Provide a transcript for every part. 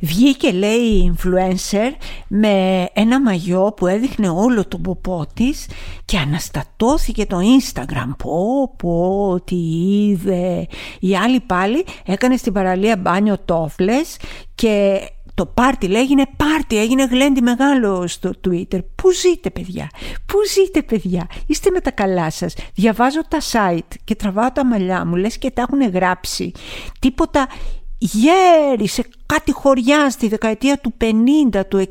Βγήκε λέει η influencer με ένα μαγιό που έδειχνε όλο τον ποπό της και αναστατώθηκε το Instagram. Πω πω τι είδε. Η άλλη πάλι έκανε στην παραλία μπάνιο τόφλες και το πάρτι λέει έγινε πάρτι, έγινε γλέντι μεγάλο στο Twitter. Πού ζείτε παιδιά, πού ζείτε παιδιά, είστε με τα καλά σας. Διαβάζω τα site και τραβάω τα μαλλιά μου, λες και τα έχουν γράψει. Τίποτα γέρι σε κάτι χωριά στη δεκαετία του 50, του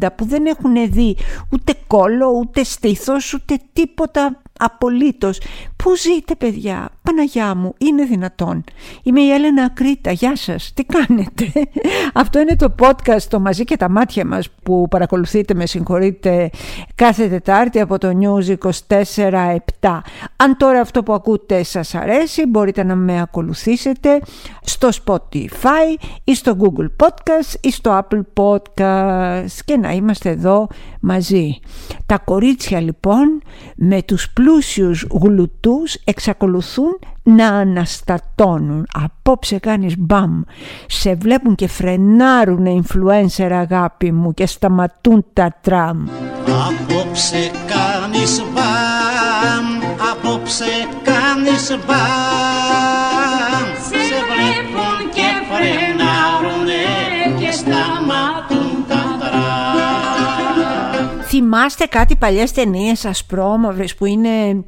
60 που δεν έχουν δει ούτε κόλλο, ούτε στήθος, ούτε τίποτα απολύτως. Πού ζείτε παιδιά, Παναγιά μου, είναι δυνατόν. Είμαι η Έλενα Ακρίτα, γεια σας, τι κάνετε; Αυτό είναι το podcast το μαζί και τα μάτια μας που παρακολουθείτε, με συγχωρείτε, κάθε Τετάρτη από το News 24-7. Αν τώρα αυτό που ακούτε σας αρέσει, μπορείτε να με ακολουθήσετε στο Spotify ή στο Google Podcast ή στο Apple Podcast και να είμαστε εδώ μαζί. Τα κορίτσια λοιπόν με τους πλούσιους γλουτούς εξακολουθούν να αναστατώνουν. Απόψε κάνεις μπαμ. Σε βλέπουν και φρενάρουν influencer αγάπη μου και σταματούν τα τραμ. Απόψε κάνεις μπαμ, απόψε κάνεις μπαμ. Θυμάστε κάτι παλιές ταινίες ασπρόμαυρες που είναι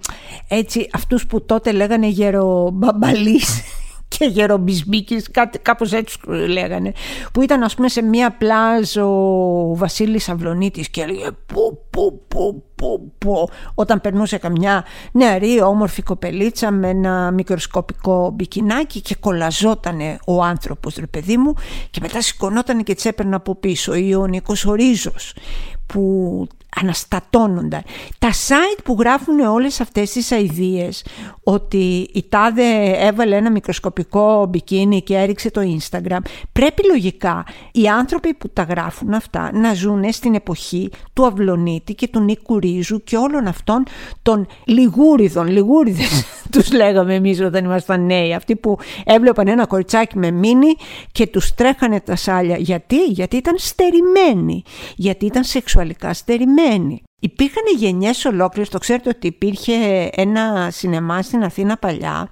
έτσι αυτούς που τότε λέγανε γερομπαμπαλής και γερομπισμπίκης, κάτι, κάπως έτσι λέγανε, που ήταν ας πούμε σε μία πλάζ ο Βασίλης Αυλονίτης και έλεγε πω πω πω πω πω όταν περνούσε καμιά νεαρή όμορφη κοπελίτσα με ένα μικροσκοπικό μπικινάκι και κολαζότανε ο άνθρωπος ρε παιδί μου και μετά σηκωνότανε και της έπαιρνε από πίσω ή ο Νίκος Ορίζος που αναστατώνονταν. Τα site που γράφουν όλες αυτές τις αηδίες ότι η Τάδε έβαλε ένα μικροσκοπικό μπικίνι και έριξε το Instagram πρέπει λογικά οι άνθρωποι που τα γράφουν αυτά να ζουν στην εποχή του Αυλονίτη και του Νίκου Ρίζου και όλων αυτών των λιγούριδων, λιγούριδες τους λέγαμε εμείς όταν ήμασταν νέοι αυτοί που έβλεπαν ένα κοριτσάκι με μίνι και τους τρέχανε τα σάλια. Γιατί, γιατί ήταν στερημένοι. Γιατί ήταν σεξουαλικά στερημένοι Υπήρχαν γενιές ολόκληρες, το ξέρετε ότι υπήρχε ένα σινεμά στην Αθήνα παλιά,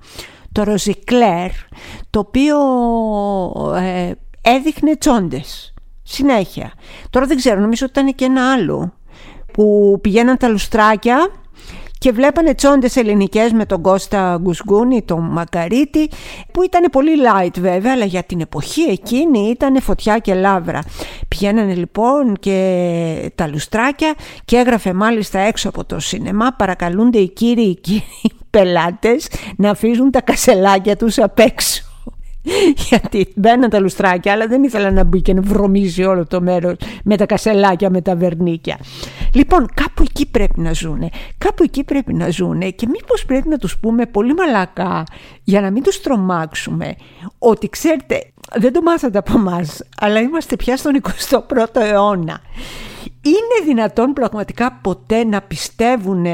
το Ροζικλέρ, το οποίο ε, έδειχνε τσόντες, συνέχεια. Τώρα δεν ξέρω, νομίζω ότι ήταν και ένα άλλο, που πηγαίναν τα λουστράκια και βλέπανε τσόντες ελληνικές με τον Κώστα Γκουσγκούνη, τον Μακαρίτη που ήταν πολύ light βέβαια αλλά για την εποχή εκείνη ήταν φωτιά και λάβρα. Πηγαίνανε λοιπόν και τα λουστράκια και έγραφε μάλιστα έξω από το σινεμά παρακαλούνται οι κύριοι, οι κύριοι πελάτες να αφήσουν τα κασελάκια τους απ' έξω. Γιατί μπαίναν τα λουστράκια, αλλά δεν ήθελα να μπει και να βρωμίζει όλο το μέρος με τα κασελάκια, με τα βερνίκια. Λοιπόν, κάπου εκεί πρέπει να ζουνε. Κάπου εκεί πρέπει να ζουνε και μήπως πρέπει να τους πούμε πολύ μαλακά για να μην τους τρομάξουμε ότι ξέρετε, δεν το μάθατε από εμάς, αλλά είμαστε πια στον 21ο αιώνα. Είναι δυνατόν πραγματικά ποτέ να πιστεύουν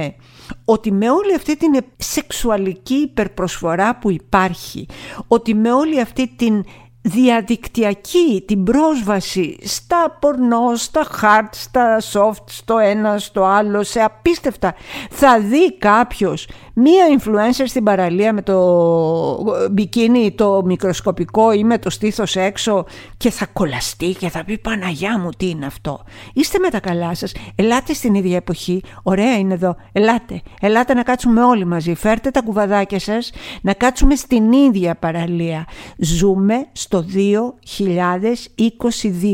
ότι με όλη αυτή την σεξουαλική υπερπροσφορά που υπάρχει, ότι με όλη αυτή την διαδικτυακή την πρόσβαση στα πορνό, στα hard, στα soft, στο ένα, στο άλλο, σε απίστευτα. Θα δει κάποιος μία influencer στην παραλία με το μπικίνι το μικροσκοπικό ή με το στήθος έξω και θα κολλαστεί και θα πει Παναγιά μου τι είναι αυτό; Είστε με τα καλά σας, ελάτε στην ίδια εποχή, ωραία είναι εδώ, ελάτε, ελάτε να κάτσουμε όλοι μαζί, φέρτε τα κουβαδάκια σας, να κάτσουμε στην ίδια παραλία. Ζούμε στο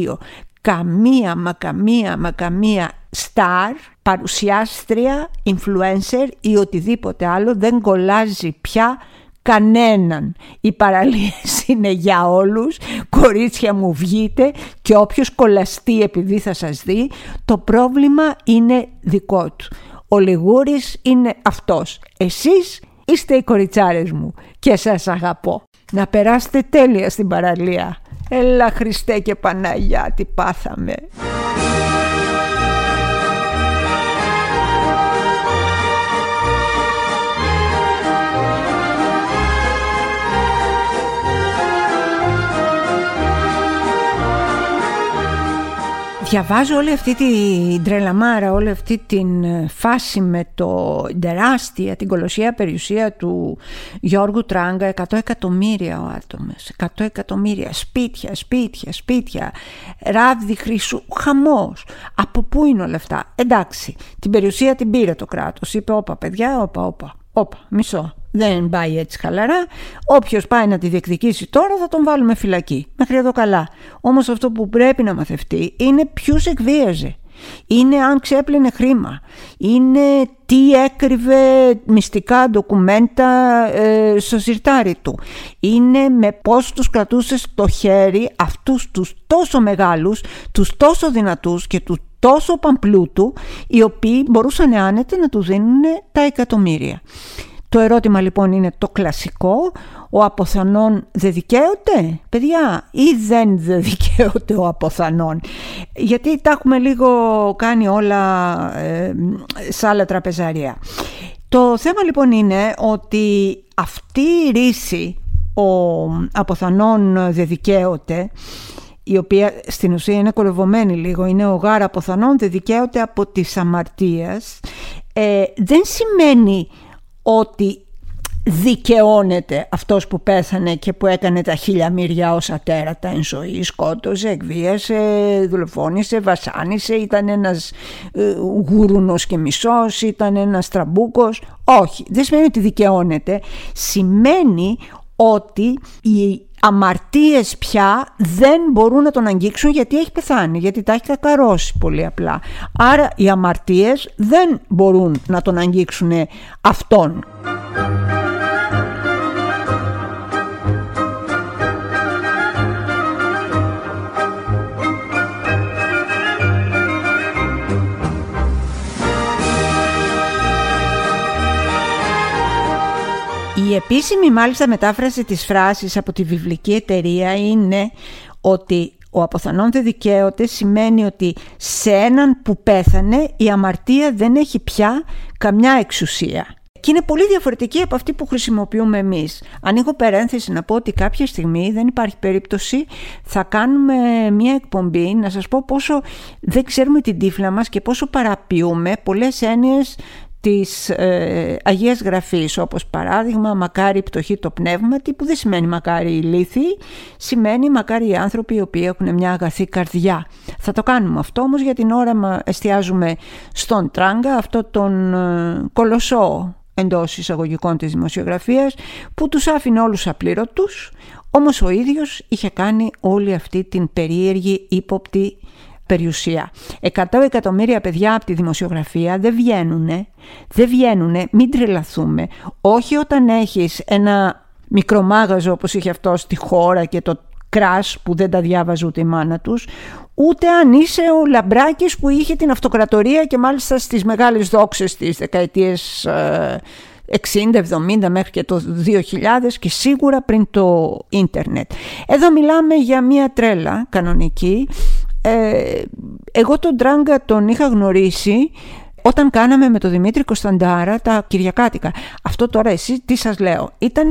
2022. Καμία μα καμία μα καμία star, παρουσιάστρια, influencer ή οτιδήποτε άλλο δεν κολλάζει πια κανέναν. Οι παραλίες είναι για όλους, κορίτσια μου βγείτε και όποιος κολλαστεί επειδή θα σας δει, το πρόβλημα είναι δικό του. Ο Λιγούρης είναι αυτός. Εσείς είστε οι κοριτσάρες μου και σας αγαπώ. Να περάσετε τέλεια στην παραλία. Έλα Χριστέ και Παναγιά, τι πάθαμε. Διαβάζω όλη αυτή την τρελαμάρα, όλη αυτή την ε, φάση με το τεράστια, την κολοσσία περιουσία του Γιώργου Τράγκα, 100 εκατομμύρια ο άτομος, 100 εκατομμύρια, σπίτια, σπίτια, σπίτια, ράβδι χρυσού, χαμός. Από πού είναι όλα αυτά; Εντάξει, την περιουσία την πήρε το κράτος, είπε όπα παιδιά, όπα, όπα, όπα, μισό. Δεν πάει έτσι χαλαρά. Όποιος πάει να τη διεκδικήσει τώρα θα τον βάλουμε φυλακή. Μέχρι εδώ καλά. Όμως αυτό που πρέπει να μαθευτεί είναι ποιους εκβίαζε. Είναι αν ξέπλαινε χρήμα. Είναι τι έκρυβε μυστικά ντοκουμέντα ε, στο σιρτάρι του. Είναι με πώς τους κρατούσες στο χέρι αυτούς τους τόσο μεγάλους, τους τόσο δυνατούς και τους τόσο παμπλούτου, οι οποίοι μπορούσαν άνετα να του δίνουν τα εκατομμύρια. Το ερώτημα λοιπόν είναι το κλασικό, ο αποθανόν δεν δικαίωται, παιδιά, ή δεν δικαίωται ο αποθανόν. Γιατί τα έχουμε λίγο κάνει όλα ε, σε άλλα τραπεζαρία. Το θέμα λοιπόν είναι ότι αυτή η ρίση ο αποθανόν δεν δικαίωται η οποία στην ουσία είναι κολευωμένη λίγο, είναι ο γάρα αποθανόν δεν δικαίωται από τις αμαρτίες, ε, δεν σημαίνει ότι δικαιώνεται αυτός που πέθανε και που έκανε τα χίλια μύρια όσα τέρατα εν ζωή, σκότωσε, εκβίασε, δολοφόνησε, βασάνισε, ήταν ένας ε, γουρούνος και μισός, ήταν ένας τραμπούκος. Όχι, δεν σημαίνει ότι δικαιώνεται, σημαίνει ότι οι αμαρτίες πια δεν μπορούν να τον αγγίξουν γιατί έχει πεθάνει, γιατί τα έχει κακαρώσει πολύ απλά. Άρα οι αμαρτίες δεν μπορούν να τον αγγίξουν αυτόν. Η επίσημη μάλιστα μετάφραση της φράσης από τη βιβλική εταιρεία είναι ότι ο αποθανόν δεν δικαίωται σημαίνει ότι σε έναν που πέθανε η αμαρτία δεν έχει πια καμιά εξουσία. Και είναι πολύ διαφορετική από αυτή που χρησιμοποιούμε εμείς. Ανοίγω παρένθεση να πω ότι κάποια στιγμή δεν υπάρχει περίπτωση θα κάνουμε μια εκπομπή να σας πω πόσο δεν ξέρουμε την τύφλα μας και πόσο παραποιούμε πολλές έννοιες της ε, Αγίας Γραφής όπως παράδειγμα μακάρι πτωχή το πνεύματι που δεν σημαίνει μακάρι η λύθη σημαίνει μακάρι οι άνθρωποι οι οποίοι έχουν μια αγαθή καρδιά θα το κάνουμε αυτό όμως για την ώρα εστιάζουμε στον Τράγκα αυτό τον ε, κολοσσό εντός εισαγωγικών της δημοσιογραφίας που τους άφηνε όλους απλήρωτους όμως ο ίδιος είχε κάνει όλη αυτή την περίεργη ύποπτη περιουσία. 100 εκατομμύρια παιδιά από τη δημοσιογραφία δεν βγαίνουνε, δεν βγαίνουνε, μην τρελαθούμε. Όχι όταν έχεις ένα μικρό μάγαζο όπως είχε αυτό στη χώρα και το κράς που δεν τα διάβαζε ούτε η μάνα τους, ούτε αν είσαι ο Λαμπράκης που είχε την αυτοκρατορία και μάλιστα στις μεγάλες δόξες της δεκαετίες 60-70 ε, μέχρι και το 2000 και σίγουρα πριν το ίντερνετ. Εδώ μιλάμε για μια τρέλα κανονική ε, εγώ τον Τράγκα τον είχα γνωρίσει όταν κάναμε με τον Δημήτρη Κωνσταντάρα τα Κυριακάτικα. Αυτό τώρα εσύ τι σας λέω. Ήταν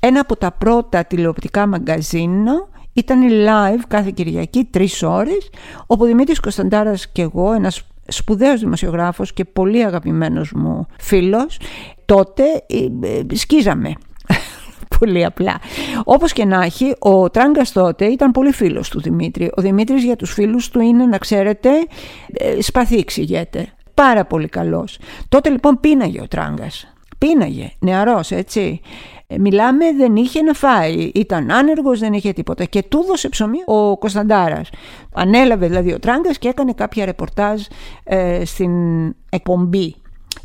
ένα από τα πρώτα τηλεοπτικά μαγκαζίνο ήταν live κάθε Κυριακή τρεις ώρες όπου ο Δημήτρης Κωνσταντάρας και εγώ ένας σπουδαίος δημοσιογράφος και πολύ αγαπημένος μου φίλος τότε ε, ε, σκίζαμε πολύ απλά. Όπως και να έχει, ο Τράγκας τότε ήταν πολύ φίλος του Δημήτρη. Ο Δημήτρης για τους φίλους του είναι, να ξέρετε, ε, σπαθή εξηγέται. Πάρα πολύ καλός. Τότε λοιπόν πίναγε ο Τράγκας. Πίναγε, νεαρός έτσι. Ε, μιλάμε δεν είχε να φάει, ήταν άνεργος, δεν είχε τίποτα και του έδωσε ψωμί ο Κωνσταντάρας. Ανέλαβε δηλαδή ο Τράγκας και έκανε κάποια ρεπορτάζ ε, στην εκπομπή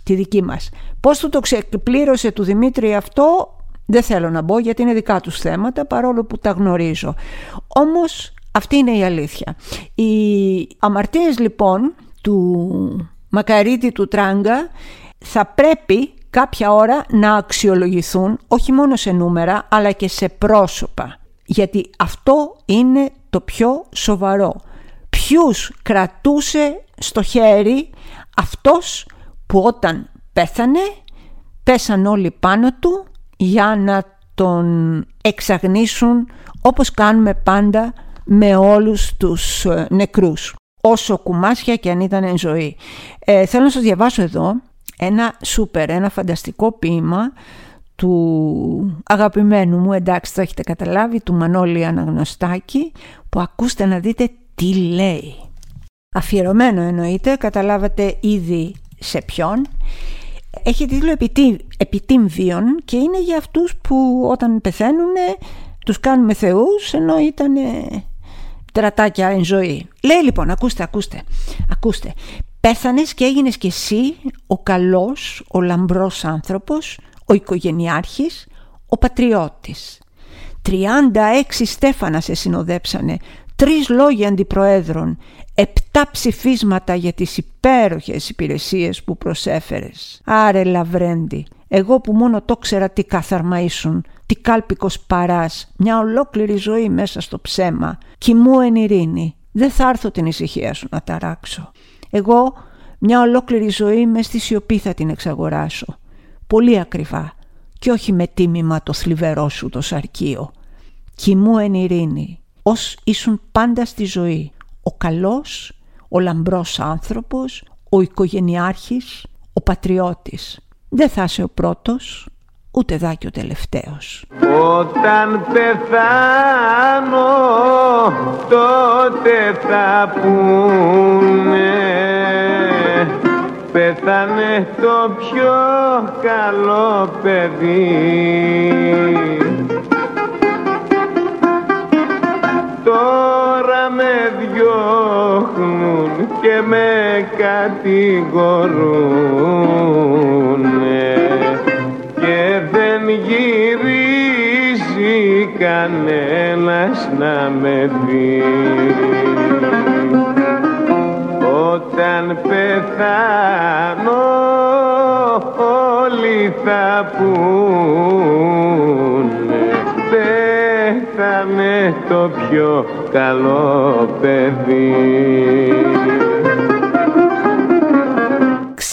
τη δική μας. Πώς του το ξεπλήρωσε του Δημήτρη αυτό; Δεν θέλω να μπω γιατί είναι δικά τους θέματα παρόλο που τα γνωρίζω. Όμως αυτή είναι η αλήθεια. Οι αμαρτίες λοιπόν του Μακαρίτη του Τράγκα θα πρέπει κάποια ώρα να αξιολογηθούν όχι μόνο σε νούμερα αλλά και σε πρόσωπα. Γιατί αυτό είναι το πιο σοβαρό. Ποιους κρατούσε στο χέρι αυτός που όταν πέθανε πέσαν όλοι πάνω του για να τον εξαγνίσουν όπως κάνουμε πάντα με όλους τους ε, νεκρούς. όσο κουμάσια και αν ήταν εν ζωή. Ε, θέλω να σας διαβάσω εδώ ένα σούπερ, ένα φανταστικό ποίημα του αγαπημένου μου, εντάξει το έχετε καταλάβει, του Μανώλη Αναγνωστάκη, που ακούστε να δείτε τι λέει. Αφιερωμένο εννοείται, καταλάβατε ήδη σε ποιον. Έχει τίτλο «Επιτύμβιον» και είναι για αυτούς που όταν πεθαίνουν τους κάνουμε θεούς ενώ ήταν τρατάκια εν ζωή. Λέει λοιπόν, ακούστε, ακούστε, ακούστε. Πέθανες και έγινες κι εσύ ο καλός, ο λαμπρός άνθρωπος, ο οικογενειάρχης, ο πατριώτης. 36 στέφανα σε συνοδέψανε, τρεις λόγοι αντιπροέδρων, επτά ψηφίσματα για τις υπέροχες υπηρεσίες που προσέφερες. Άρε Λαβρέντι, εγώ που μόνο το ξέρα τι κάθαρμα ήσουν, τι κάλπικος παράς, μια ολόκληρη ζωή μέσα στο ψέμα. Κοιμού εν ειρήνη, δεν θα έρθω την ησυχία σου να ταράξω. Εγώ μια ολόκληρη ζωή με στη σιωπή θα την εξαγοράσω. Πολύ ακριβά και όχι με τίμημα το θλιβερό σου το σαρκείο. Κοιμού εν ειρήνη, ως ήσουν πάντα στη ζωή. Ο καλός, ο λαμπρός άνθρωπος, ο οικογενειάρχης, ο πατριώτης. Δεν θα είσαι ο πρώτος, ούτε δά και ο τελευταίος. Όταν πεθάνω τότε θα πούνε πέθανε το πιο καλό παιδί κατηγορούνε και δεν γυρίζει κανένας να με δει. Όταν πεθάνω όλοι θα πούνε πέθανε το πιο καλό παιδί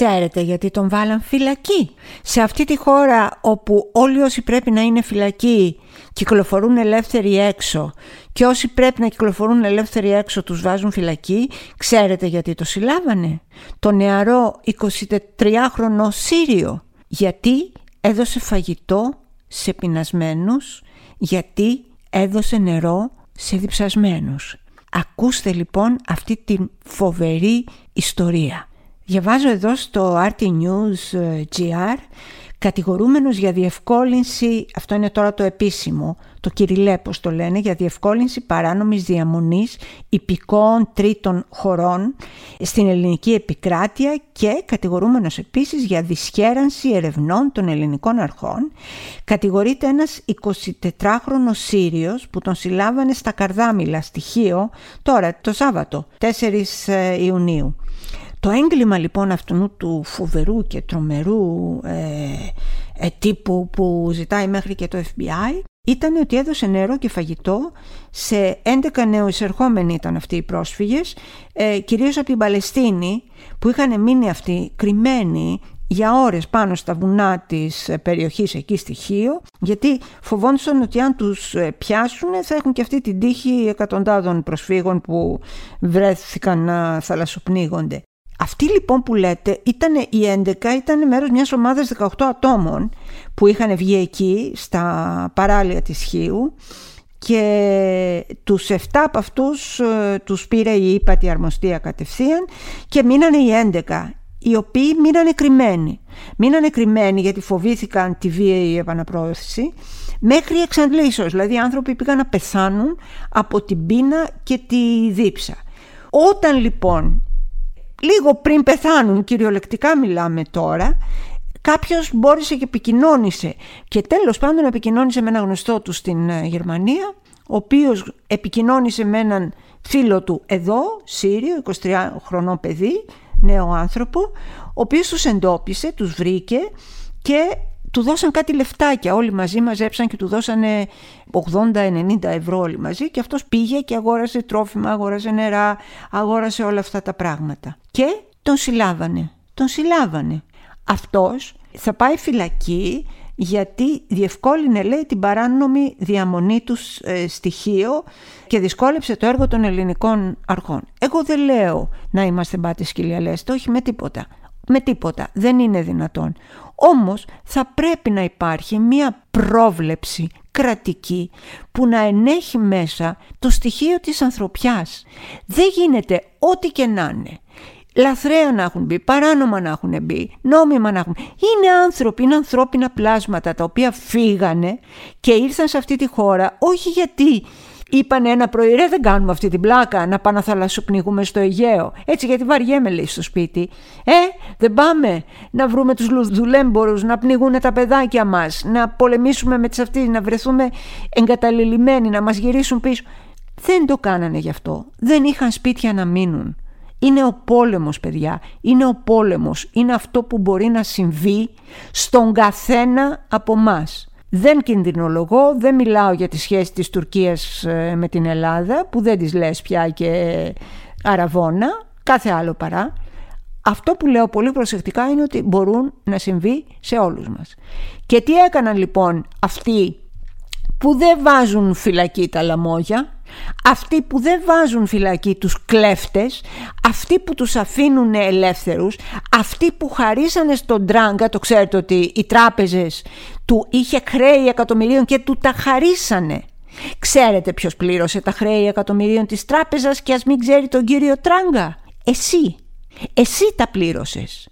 Ξέρετε γιατί τον βάλαν φυλακή. Σε αυτή τη χώρα όπου όλοι όσοι πρέπει να είναι φυλακοί κυκλοφορούν ελεύθεροι έξω και όσοι πρέπει να κυκλοφορούν ελεύθεροι έξω τους βάζουν φυλακή, ξέρετε γιατί το συλλάβανε. Το νεαρό 23χρονο Σύριο. Γιατί έδωσε φαγητό σε πεινασμένους, γιατί έδωσε νερό σε διψασμένους. Ακούστε λοιπόν αυτή την φοβερή ιστορία. Διαβάζω εδώ στο RT News ε, GR κατηγορούμενος για διευκόλυνση, αυτό είναι τώρα το επίσημο, το κυριλέ πως το λένε, για διευκόλυνση παράνομης διαμονής υπηκόων τρίτων χωρών στην ελληνική επικράτεια και κατηγορούμενος επίσης για δυσχέρανση ερευνών των ελληνικών αρχών. Κατηγορείται ένας 24χρονος Σύριος που τον συλλάβανε στα Καρδάμιλα στοιχείο τώρα το Σάββατο 4 ε, Ιουνίου. Το έγκλημα λοιπόν αυτού του φοβερού και τρομερού ε, ε, τύπου που ζητάει μέχρι και το FBI ήταν ότι έδωσε νερό και φαγητό σε 11 νεοεισερχόμενοι ήταν αυτοί οι πρόσφυγες ε, κυρίως από την Παλαιστίνη που είχαν μείνει αυτοί κρυμμένοι για ώρες πάνω στα βουνά της ε, περιοχής εκεί στη Χίο γιατί φοβόντουσαν ότι αν τους ε, πιάσουν θα έχουν και αυτή την τύχη εκατοντάδων προσφύγων που βρέθηκαν να θαλασσοπνίγονται. Αυτή λοιπόν που λέτε ήταν η 11, ήταν μέρος μιας ομάδας 18 ατόμων που είχαν βγει εκεί στα παράλια της Χίου και τους 7 από αυτούς ε, τους πήρε η ύπατη αρμοστία κατευθείαν και μείνανε οι 11 οι οποίοι μείνανε κρυμμένοι. Μείνανε κρυμμένοι γιατί φοβήθηκαν τη βίαιη επαναπρόθεση μέχρι εξαντλήσεως, δηλαδή οι άνθρωποι πήγαν να πεθάνουν από την πείνα και τη δίψα. Όταν λοιπόν λίγο πριν πεθάνουν, κυριολεκτικά μιλάμε τώρα, κάποιος μπόρεσε και επικοινώνησε. Και τέλος πάντων επικοινώνησε με ένα γνωστό του στην ε, Γερμανία ο οποίος επικοινώνησε με έναν φίλο του εδώ, Σύριο, 23 χρονών παιδί, νέο άνθρωπο, ο οποίος τους εντόπισε, τους βρήκε και του δώσαν κάτι λεφτάκια όλοι μαζί μαζέψαν και του δώσανε 80-90 ευρώ όλοι μαζί και αυτός πήγε και αγόρασε τρόφιμα, αγόρασε νερά, αγόρασε όλα αυτά τα πράγματα και τον συλλάβανε, τον συλλάβανε. Αυτός θα πάει φυλακή γιατί διευκόλυνε λέει την παράνομη διαμονή τους ε, στοιχείο και δυσκόλεψε το έργο των ελληνικών αρχών. Εγώ δεν λέω να είμαστε μπάτες σκυλιαλέστε, όχι με τίποτα. Με τίποτα. Δεν είναι δυνατόν. Όμως θα πρέπει να υπάρχει μία πρόβλεψη κρατική που να ενέχει μέσα το στοιχείο της ανθρωπιάς. Δεν γίνεται ό,τι και να είναι. Λαθρέα να έχουν μπει, παράνομα να έχουν μπει, νόμιμα να έχουν. Είναι άνθρωποι, είναι ανθρώπινα πλάσματα τα οποία φύγανε και ήρθαν σε αυτή τη χώρα όχι γιατί Είπανε ένα πρωί, ρε δεν κάνουμε αυτή την πλάκα να πάμε να θαλασσοπνιγούμε στο Αιγαίο. Έτσι γιατί βαριέμαι λέει στο σπίτι. Ε, δεν πάμε να βρούμε τους δουλέμπορους, να πνιγούν τα παιδάκια μας, να πολεμήσουμε με τις αυτές, να βρεθούμε εγκαταλελειμμένοι, να μας γυρίσουν πίσω. Δεν το κάνανε γι' αυτό. Δεν είχαν σπίτια να μείνουν. Είναι ο πόλεμος παιδιά, είναι ο πόλεμος, είναι αυτό που μπορεί να συμβεί στον καθένα από μας. Δεν κινδυνολογώ, δεν μιλάω για τη σχέση της Τουρκίας ε, με την Ελλάδα που δεν τις λες πια και αραβόνα, κάθε άλλο παρά. Αυτό που λέω πολύ προσεκτικά είναι ότι μπορούν να συμβεί σε όλους μας. Και τι έκαναν λοιπόν αυτοί που δεν βάζουν φυλακή τα λαμόγια, αυτοί που δεν βάζουν φυλακή τους κλέφτες, αυτοί που τους αφήνουν ελεύθερους, αυτοί που χαρίσανε στον Τράγκα, το ξέρετε ότι οι τράπεζες του είχε χρέη εκατομμυρίων και του τα χαρίσανε. Ξέρετε ποιος πλήρωσε τα χρέη εκατομμυρίων της τράπεζας και ας μην ξέρει τον κύριο Τράγκα; Εσύ. Εσύ τα πλήρωσες.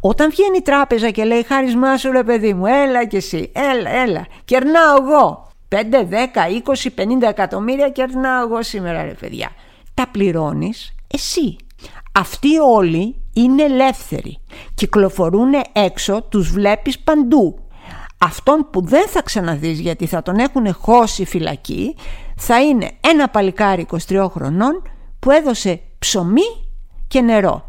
Όταν βγαίνει η τράπεζα και λέει χάρισμά σου ρε παιδί μου, έλα και εσύ, έλα, έλα, κερνάω εγώ. 5, 10, 20, 50 εκατομμύρια κερνάω εγώ σήμερα ρε παιδιά. Τα πληρώνεις εσύ. Αυτοί όλοι είναι ελεύθεροι. Κυκλοφορούν έξω, τους βλέπεις παντού. Αυτόν που δεν θα ξαναδείς γιατί θα τον έχουν χώσει φυλακή θα είναι ένα παλικάρι 23 χρονών που έδωσε ψωμί και νερό.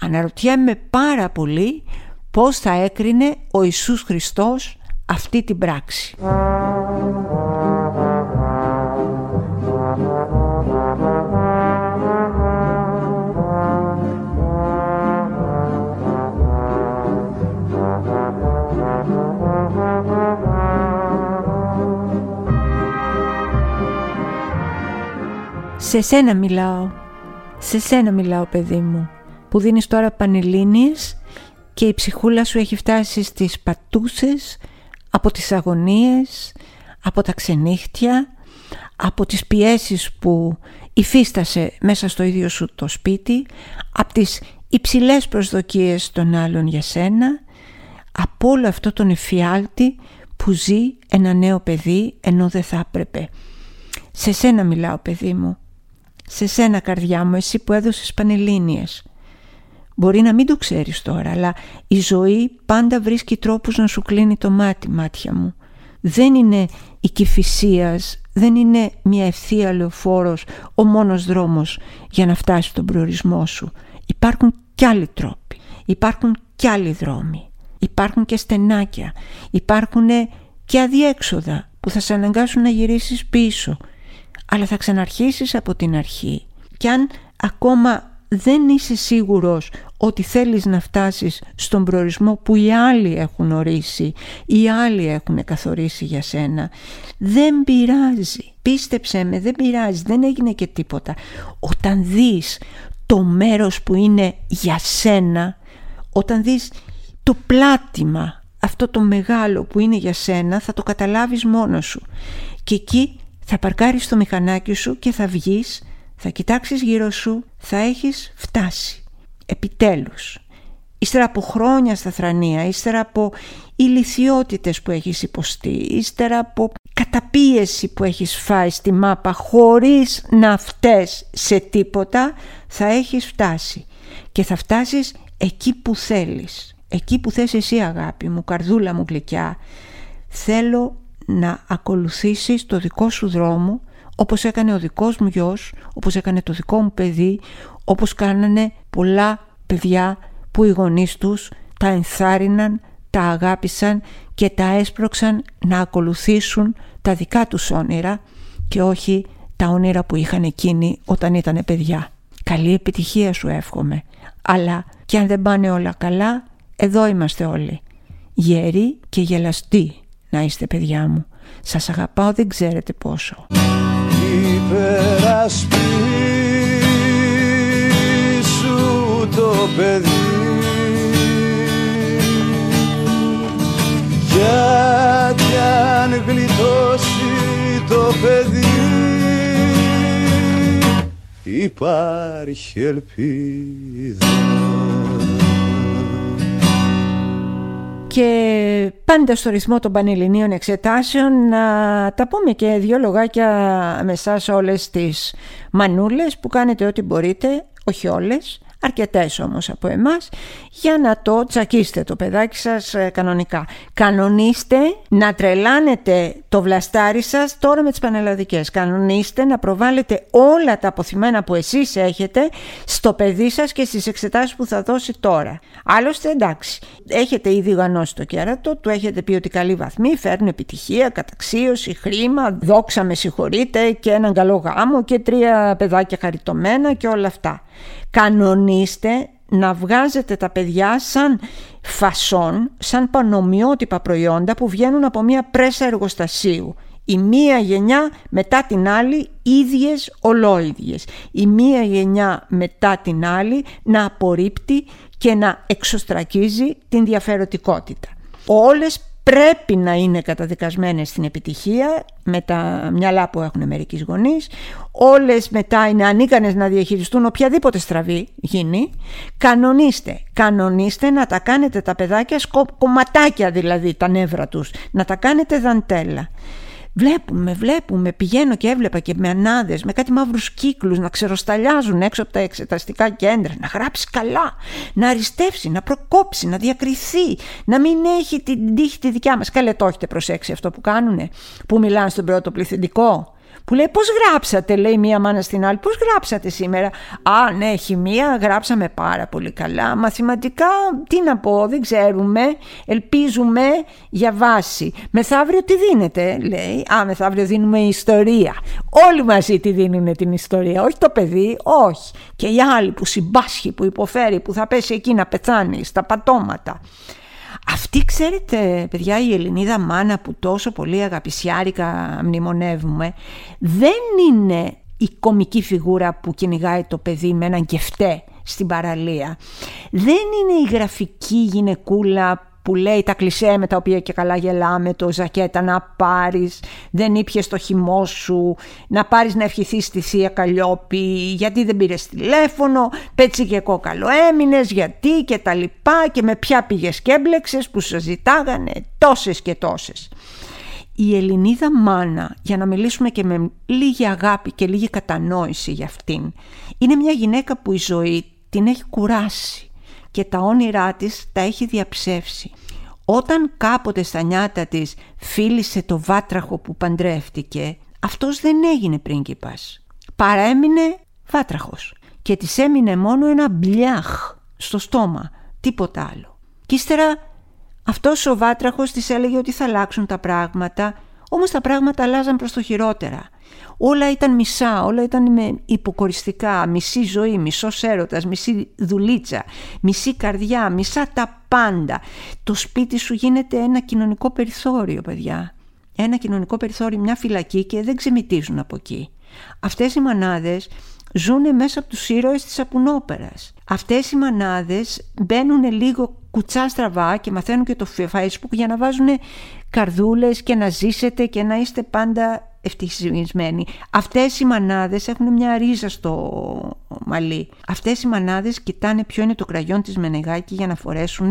Αναρωτιέμαι πάρα πολύ πώς θα έκρινε ο Ιησούς Χριστός αυτή την πράξη. Σε σένα μιλάω, σε σένα μιλάω παιδί μου, που δίνεις τώρα πανελλήνιες και η ψυχούλα σου έχει φτάσει στις πατούσες από τις αγωνίες, από τα ξενύχτια, από τις πιέσεις που υφίστασε μέσα στο ίδιο σου το σπίτι, από τις υψηλές προσδοκίες των άλλων για σένα, από όλο αυτό τον εφιάλτη που ζει ένα νέο παιδί ενώ δεν θα έπρεπε. Σε σένα μιλάω παιδί μου, σε σένα καρδιά μου, εσύ που έδωσες πανελλήνιες. Μπορεί να μην το ξέρεις τώρα, αλλά η ζωή πάντα βρίσκει τρόπους να σου κλείνει το μάτι, μάτια μου. Δεν είναι η κυφυσίας, δεν είναι μια ευθεία λεωφόρος ο μόνος δρόμος για να φτάσει στον προορισμό σου. Υπάρχουν κι άλλοι τρόποι, υπάρχουν κι άλλοι δρόμοι, υπάρχουν και στενάκια, υπάρχουν και αδιέξοδα που θα σε αναγκάσουν να γυρίσεις πίσω αλλά θα ξαναρχίσεις από την αρχή. Και αν ακόμα δεν είσαι σίγουρος ότι θέλεις να φτάσεις στον προορισμό που οι άλλοι έχουν ορίσει, οι άλλοι έχουν καθορίσει για σένα, δεν πειράζει. Πίστεψέ με, δεν πειράζει, δεν έγινε και τίποτα. Όταν δεις το μέρος που είναι για σένα, όταν δεις το πλάτημα, αυτό το μεγάλο που είναι για σένα, θα το καταλάβεις μόνος σου. Και εκεί θα παρκάρεις το μηχανάκι σου και θα βγεις, θα κοιτάξεις γύρω σου, θα έχεις φτάσει. Επιτέλους. Ύστερα από χρόνια στα θρανία, ύστερα από ηλικιότητες που έχεις υποστεί, ύστερα από καταπίεση που έχεις φάει στη μάπα χωρίς να φταίς σε τίποτα, θα έχεις φτάσει. Και θα φτάσεις εκεί που θέλεις. Εκεί που θες εσύ αγάπη μου, καρδούλα μου γλυκιά. Θέλω να ακολουθήσεις το δικό σου δρόμο όπως έκανε ο δικός μου γιος, όπως έκανε το δικό μου παιδί, όπως κάνανε πολλά παιδιά που οι γονείς τους τα ενθάρρυναν, τα αγάπησαν και τα έσπρωξαν να ακολουθήσουν τα δικά τους όνειρα και όχι τα όνειρα που είχαν εκείνοι όταν ήταν παιδιά. Καλή επιτυχία σου εύχομαι. Αλλά και αν δεν πάνε όλα καλά, εδώ είμαστε όλοι. Γεροί και γελαστοί. να είστε παιδιά μου. Σας αγαπάω δεν ξέρετε πόσο. Υπερασπίσου το παιδί. Γιατί αν γλιτώσει το παιδί υπάρχει ελπίδα Και πάντα στο ρυθμό των πανελληνίων εξετάσεων να τα πούμε και δύο λογάκια με εσάς όλες τις μανούλες που κάνετε ό,τι μπορείτε, όχι όλες, αρκετές όμως από εμάς, για να το τσακίσετε το παιδάκι σας ε, κανονικά. Κανονίστε να τρελάνετε το βλαστάρι σας τώρα με τις πανελλαδικές. Κανονίστε να προβάλλετε όλα τα αποθυμένα που εσείς έχετε στο παιδί σας και στις εξετάσεις που θα δώσει τώρα. Άλλωστε εντάξει, έχετε ήδη γανώσει το κέρατο, του έχετε πει ότι καλή βαθμή, φέρνουν επιτυχία, καταξίωση, χρήμα, δόξα με συγχωρείτε και έναν καλό γάμο και τρία παιδάκια χαριτωμένα και όλα αυτά κανονίστε να βγάζετε τα παιδιά σαν φασόν, σαν πανομοιότυπα προϊόντα που βγαίνουν από μια πρέσα εργοστασίου. Η μία γενιά μετά την άλλη ίδιες ολόιδιες. Η μία γενιά μετά την άλλη να απορρίπτει και να εξωστρακίζει την διαφορετικότητα. Όλες πρέπει να είναι καταδικασμένες στην επιτυχία με τα μυαλά που έχουν μερικοί γονείς. Όλες μετά είναι ανίκανες να διαχειριστούν οποιαδήποτε στραβή γίνει. Κανονίστε, κανονίστε να τα κάνετε τα παιδάκια κομματάκια δηλαδή τα νεύρα τους να τα κάνετε δαντέλα Βλέπουμε, βλέπουμε, πηγαίνω και έβλεπα και με ανάδες, με κάτι μαύρους κύκλους να ξεροσταλιάζουν έξω από τα εξεταστικά κέντρα, να γράψει καλά, να αριστεύσει, να προκόψει, να διακριθεί, να μην έχει την τύχη τη δικιά μας. Καλέ το έχετε προσέξει αυτό που κάνουνε, που μιλάνε στον πρώτο πληθυντικό; Που λέει πώς γράψατε λέει μία μάνα στην άλλη πώς γράψατε σήμερα; Α ναι χημεία γράψαμε πάρα πολύ καλά. Μαθηματικά τι να πω δεν ξέρουμε. Ελπίζουμε για βάση. Μεθαύριο τι δίνετε λέει. Α μεθαύριο δίνουμε ιστορία όλοι μαζί τι δίνουν την ιστορία όχι το παιδί όχι. Και οι άλλοι που συμπάσχει που υποφέρει που θα πέσει εκεί να πεθάνει στα πατώματα αυτή ξέρετε παιδιά η Ελληνίδα μάνα που τόσο πολύ αγαπησιάρικα μνημονεύουμε δεν είναι η κομική φιγούρα που κυνηγάει το παιδί με έναν κεφτέ στην παραλία. Δεν είναι η γραφική γυναικούλα που λέει τα κλισέ με τα οποία και καλά γελάμε, το ζακέτα να πάρεις, δεν ήπιες το χυμό σου, να πάρεις να ευχηθείς στη Θεία Καλλιόπη, γιατί δεν πήρες τηλέφωνο, πέτσι και κόκαλο έμεινες, γιατί και τα λοιπά και με ποια πήγες και έμπλεξες που σου ζητάγανε τόσες και τόσες. Η Ελληνίδα μάνα, για να μιλήσουμε και με λίγη αγάπη και λίγη κατανόηση για αυτήν, είναι μια γυναίκα που η ζωή την έχει κουράσει και τα όνειρά της τα έχει διαψεύσει. Όταν κάποτε στα νιάτα της φίλησε το βάτραχο που παντρεύτηκε, αυτός δεν έγινε πρίγκιπας. Παρέμεινε βάτραχος και της έμεινε μόνο ένα μπλιάχ στο στόμα, τίποτα άλλο. Κι ύστερα αυτός ο βάτραχος της έλεγε ότι θα αλλάξουν τα πράγματα, όμως τα πράγματα αλλάζαν προς το χειρότερα. Όλα ήταν μισά, όλα ήταν με υποκοριστικά, μισή ζωή, μισός έρωτας, μισή δουλίτσα, μισή καρδιά, μισά τα πάντα. Το σπίτι σου γίνεται ένα κοινωνικό περιθώριο, παιδιά. Ένα κοινωνικό περιθώριο, μια φυλακή και δεν ξεμητίζουν από εκεί. Αυτές οι μανάδες ζουν μέσα από τους ήρωες της Απουνόπερας. Αυτές οι μανάδες μπαίνουν λίγο κουτσά στραβά και μαθαίνουν και το facebook για να βάζουν καρδούλες και να ζήσετε και να είστε πάντα ευτυχισμένοι. Αυτές οι μανάδες έχουν μια ρίζα στο μαλλί. Αυτές οι μανάδες κοιτάνε ποιο είναι το κραγιόν της Μενεγάκη για να φορέσουν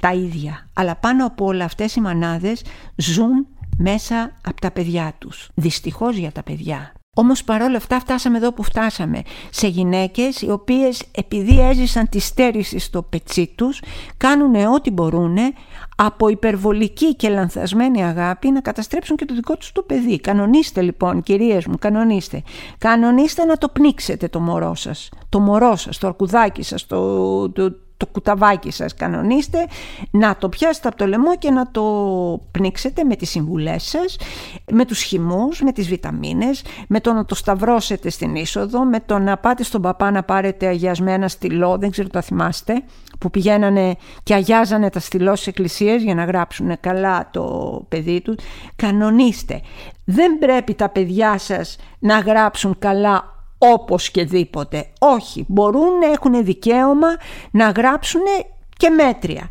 τα ίδια. Αλλά πάνω από όλα αυτές οι μανάδες ζουν μέσα από τα παιδιά τους. Δυστυχώς για τα παιδιά. Όμως παρόλα αυτά φτάσαμε εδώ που φτάσαμε σε γυναίκες οι οποίες επειδή έζησαν τη στέρηση στο πετσί τους κάνουν ό,τι μπορούν από υπερβολική και λανθασμένη αγάπη να καταστρέψουν και το δικό τους το παιδί. Κανονίστε λοιπόν κυρίες μου, κανονίστε. Κανονίστε να το πνίξετε το μωρό σας, το μωρό σας, το αρκουδάκι σας, το, το, το κουταβάκι σας κανονίστε, να το πιάσετε από το λαιμό και να το πνίξετε με τις συμβουλές σας, με τους χυμούς, με τις βιταμίνες, με το να το σταυρώσετε στην είσοδο, με το να πάτε στον παπά να πάρετε αγιασμένα στυλό, δεν ξέρω το θυμάστε, που πηγαίνανε και αγιάζανε τα στυλό στις εκκλησίες για να γράψουν καλά το παιδί τους. Κανονίστε. Δεν πρέπει τα παιδιά σας να γράψουν καλά όπως και δίποτε. Όχι, μπορούν να έχουν δικαίωμα να γράψουν και μέτρια.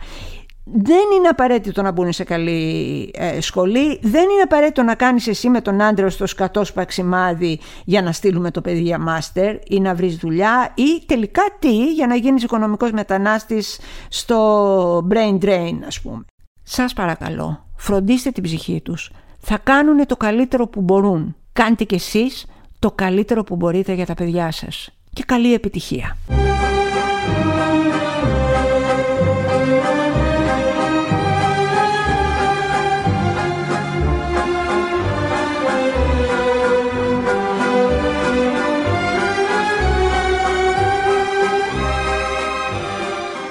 Δεν είναι απαραίτητο να μπουν σε καλή ε, σχολή, δεν είναι απαραίτητο να κάνεις εσύ με τον άντρα στο σκατό σπαξιμάδι για να στείλουμε το παιδί για μάστερ ή να βρεις δουλειά ή τελικά τι για να γίνεις οικονομικός μετανάστης στο brain drain ας πούμε. Σας παρακαλώ, φροντίστε την ψυχή τους. Θα κάνουν το καλύτερο που μπορούν. Κάντε κι εσείς το καλύτερο που μπορείτε για τα παιδιά σας. Και καλή επιτυχία.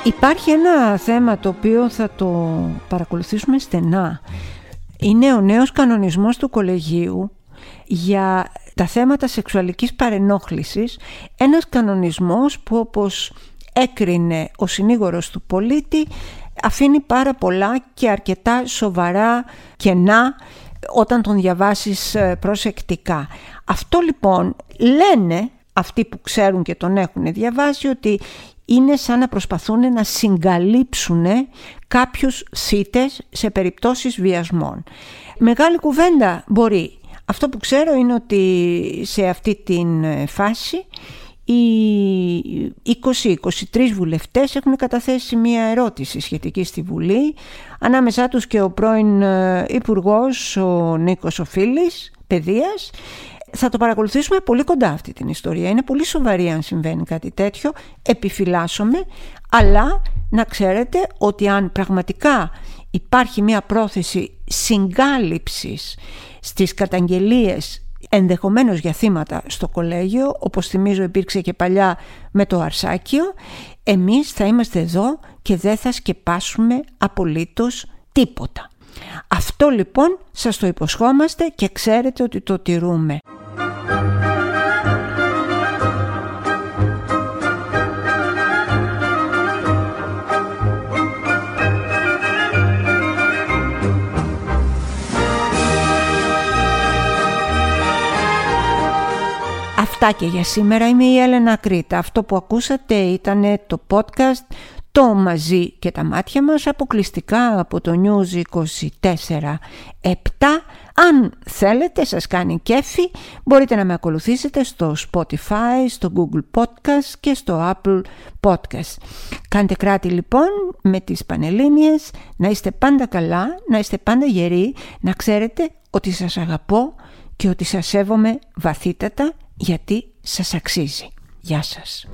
Υπάρχει ένα θέμα το οποίο θα το παρακολουθήσουμε στενά. Είναι ο νέος κανονισμός του κολεγίου για τα θέματα σεξουαλικής παρενόχλησης ένας κανονισμός που όπως έκρινε ο συνήγορος του πολίτη αφήνει πάρα πολλά και αρκετά σοβαρά κενά όταν τον διαβάσεις ε, προσεκτικά. Αυτό λοιπόν λένε αυτοί που ξέρουν και τον έχουν διαβάσει ότι είναι σαν να προσπαθούν να συγκαλύψουν κάποιους θύτες σε περιπτώσεις βιασμών. Μεγάλη κουβέντα μπορεί αυτό που ξέρω είναι ότι σε αυτή την ε, φάση οι 20-23 βουλευτές έχουν καταθέσει μία ερώτηση σχετική στη Βουλή ανάμεσά τους και ο πρώην ε, Υπουργός ο Νίκος Οφίλης Παιδείας θα το παρακολουθήσουμε πολύ κοντά αυτή την ιστορία. Είναι πολύ σοβαρή αν συμβαίνει κάτι τέτοιο. Επιφυλάσσομαι, αλλά να ξέρετε ότι αν πραγματικά υπάρχει μια πρόθεση συγκάλυψης στις καταγγελίες ενδεχομένως για θύματα στο κολέγιο, όπως θυμίζω υπήρξε και παλιά με το Αρσάκιο, εμείς θα είμαστε εδώ και δεν θα σκεπάσουμε απολύτως τίποτα. Αυτό λοιπόν σας το υποσχόμαστε και ξέρετε ότι το τηρούμε. Αυτά και για σήμερα είμαι η Έλενα Κρήτα. Αυτό που ακούσατε ήταν το podcast το μαζί και τα μάτια μας αποκλειστικά από το News 24 7. Αν θέλετε, σας κάνει κέφι, μπορείτε να με ακολουθήσετε στο Spotify, στο Google Podcast και στο Apple Podcast. Κάντε κράτη λοιπόν με τις Πανελλήνιες, να είστε πάντα καλά, να είστε πάντα γεροί, να ξέρετε ότι σας αγαπώ και ότι σας σέβομαι βαθύτατα γιατί σας αξίζει. Γεια σας.